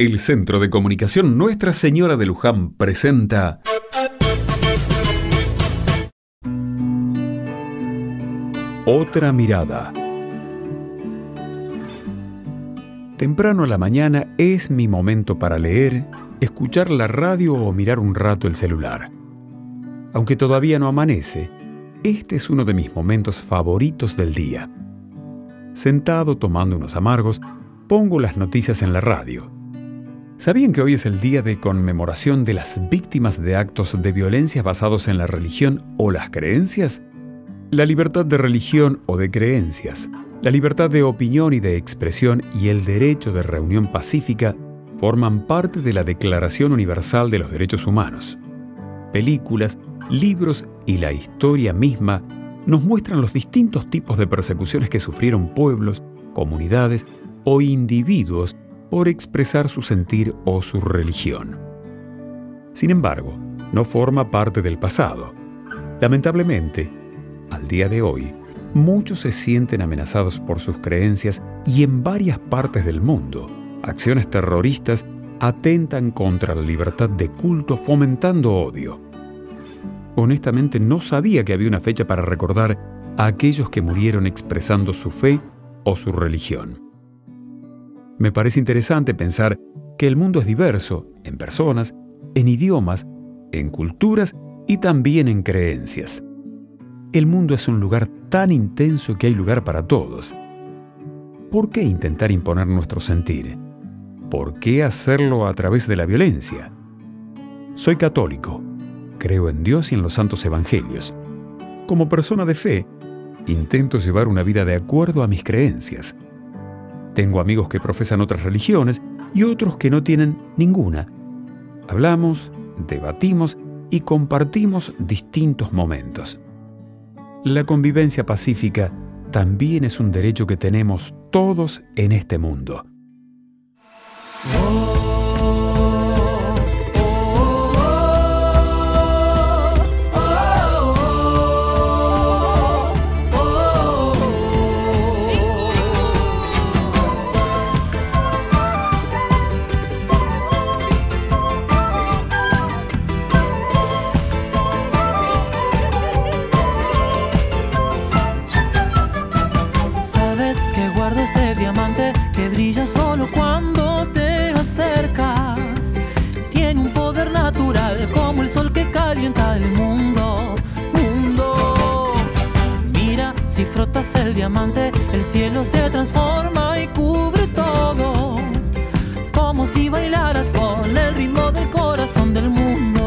El Centro de Comunicación Nuestra Señora de Luján presenta Otra mirada. Temprano a la mañana es mi momento para leer, escuchar la radio o mirar un rato el celular. Aunque todavía no amanece, este es uno de mis momentos favoritos del día. Sentado tomando unos amargos, pongo las noticias en la radio. ¿Sabían que hoy es el día de conmemoración de las víctimas de actos de violencia basados en la religión o las creencias? La libertad de religión o de creencias, la libertad de opinión y de expresión y el derecho de reunión pacífica forman parte de la Declaración Universal de los Derechos Humanos. Películas, libros y la historia misma nos muestran los distintos tipos de persecuciones que sufrieron pueblos, comunidades o individuos por expresar su sentir o su religión. Sin embargo, no forma parte del pasado. Lamentablemente, al día de hoy, muchos se sienten amenazados por sus creencias y en varias partes del mundo, acciones terroristas atentan contra la libertad de culto fomentando odio. Honestamente no sabía que había una fecha para recordar a aquellos que murieron expresando su fe o su religión. Me parece interesante pensar que el mundo es diverso en personas, en idiomas, en culturas y también en creencias. El mundo es un lugar tan intenso que hay lugar para todos. ¿Por qué intentar imponer nuestro sentir? ¿Por qué hacerlo a través de la violencia? Soy católico, creo en Dios y en los santos evangelios. Como persona de fe, intento llevar una vida de acuerdo a mis creencias. Tengo amigos que profesan otras religiones y otros que no tienen ninguna. Hablamos, debatimos y compartimos distintos momentos. La convivencia pacífica también es un derecho que tenemos todos en este mundo. El mundo. Mundo. Mira, si frotas el diamante, el cielo se transforma y cubre todo. Como si bailaras con el ritmo del corazón del mundo.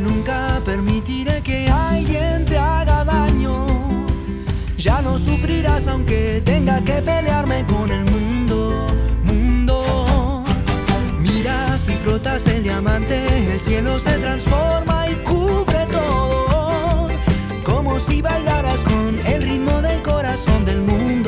Nunca permitiré que alguien te haga daño. Ya no sufrirás aunque tenga que pelearme con el mundo, mundo. Mira si flotas el diamante, el cielo se transforma y cubre todo. Como si bailaras con el ritmo del corazón del mundo.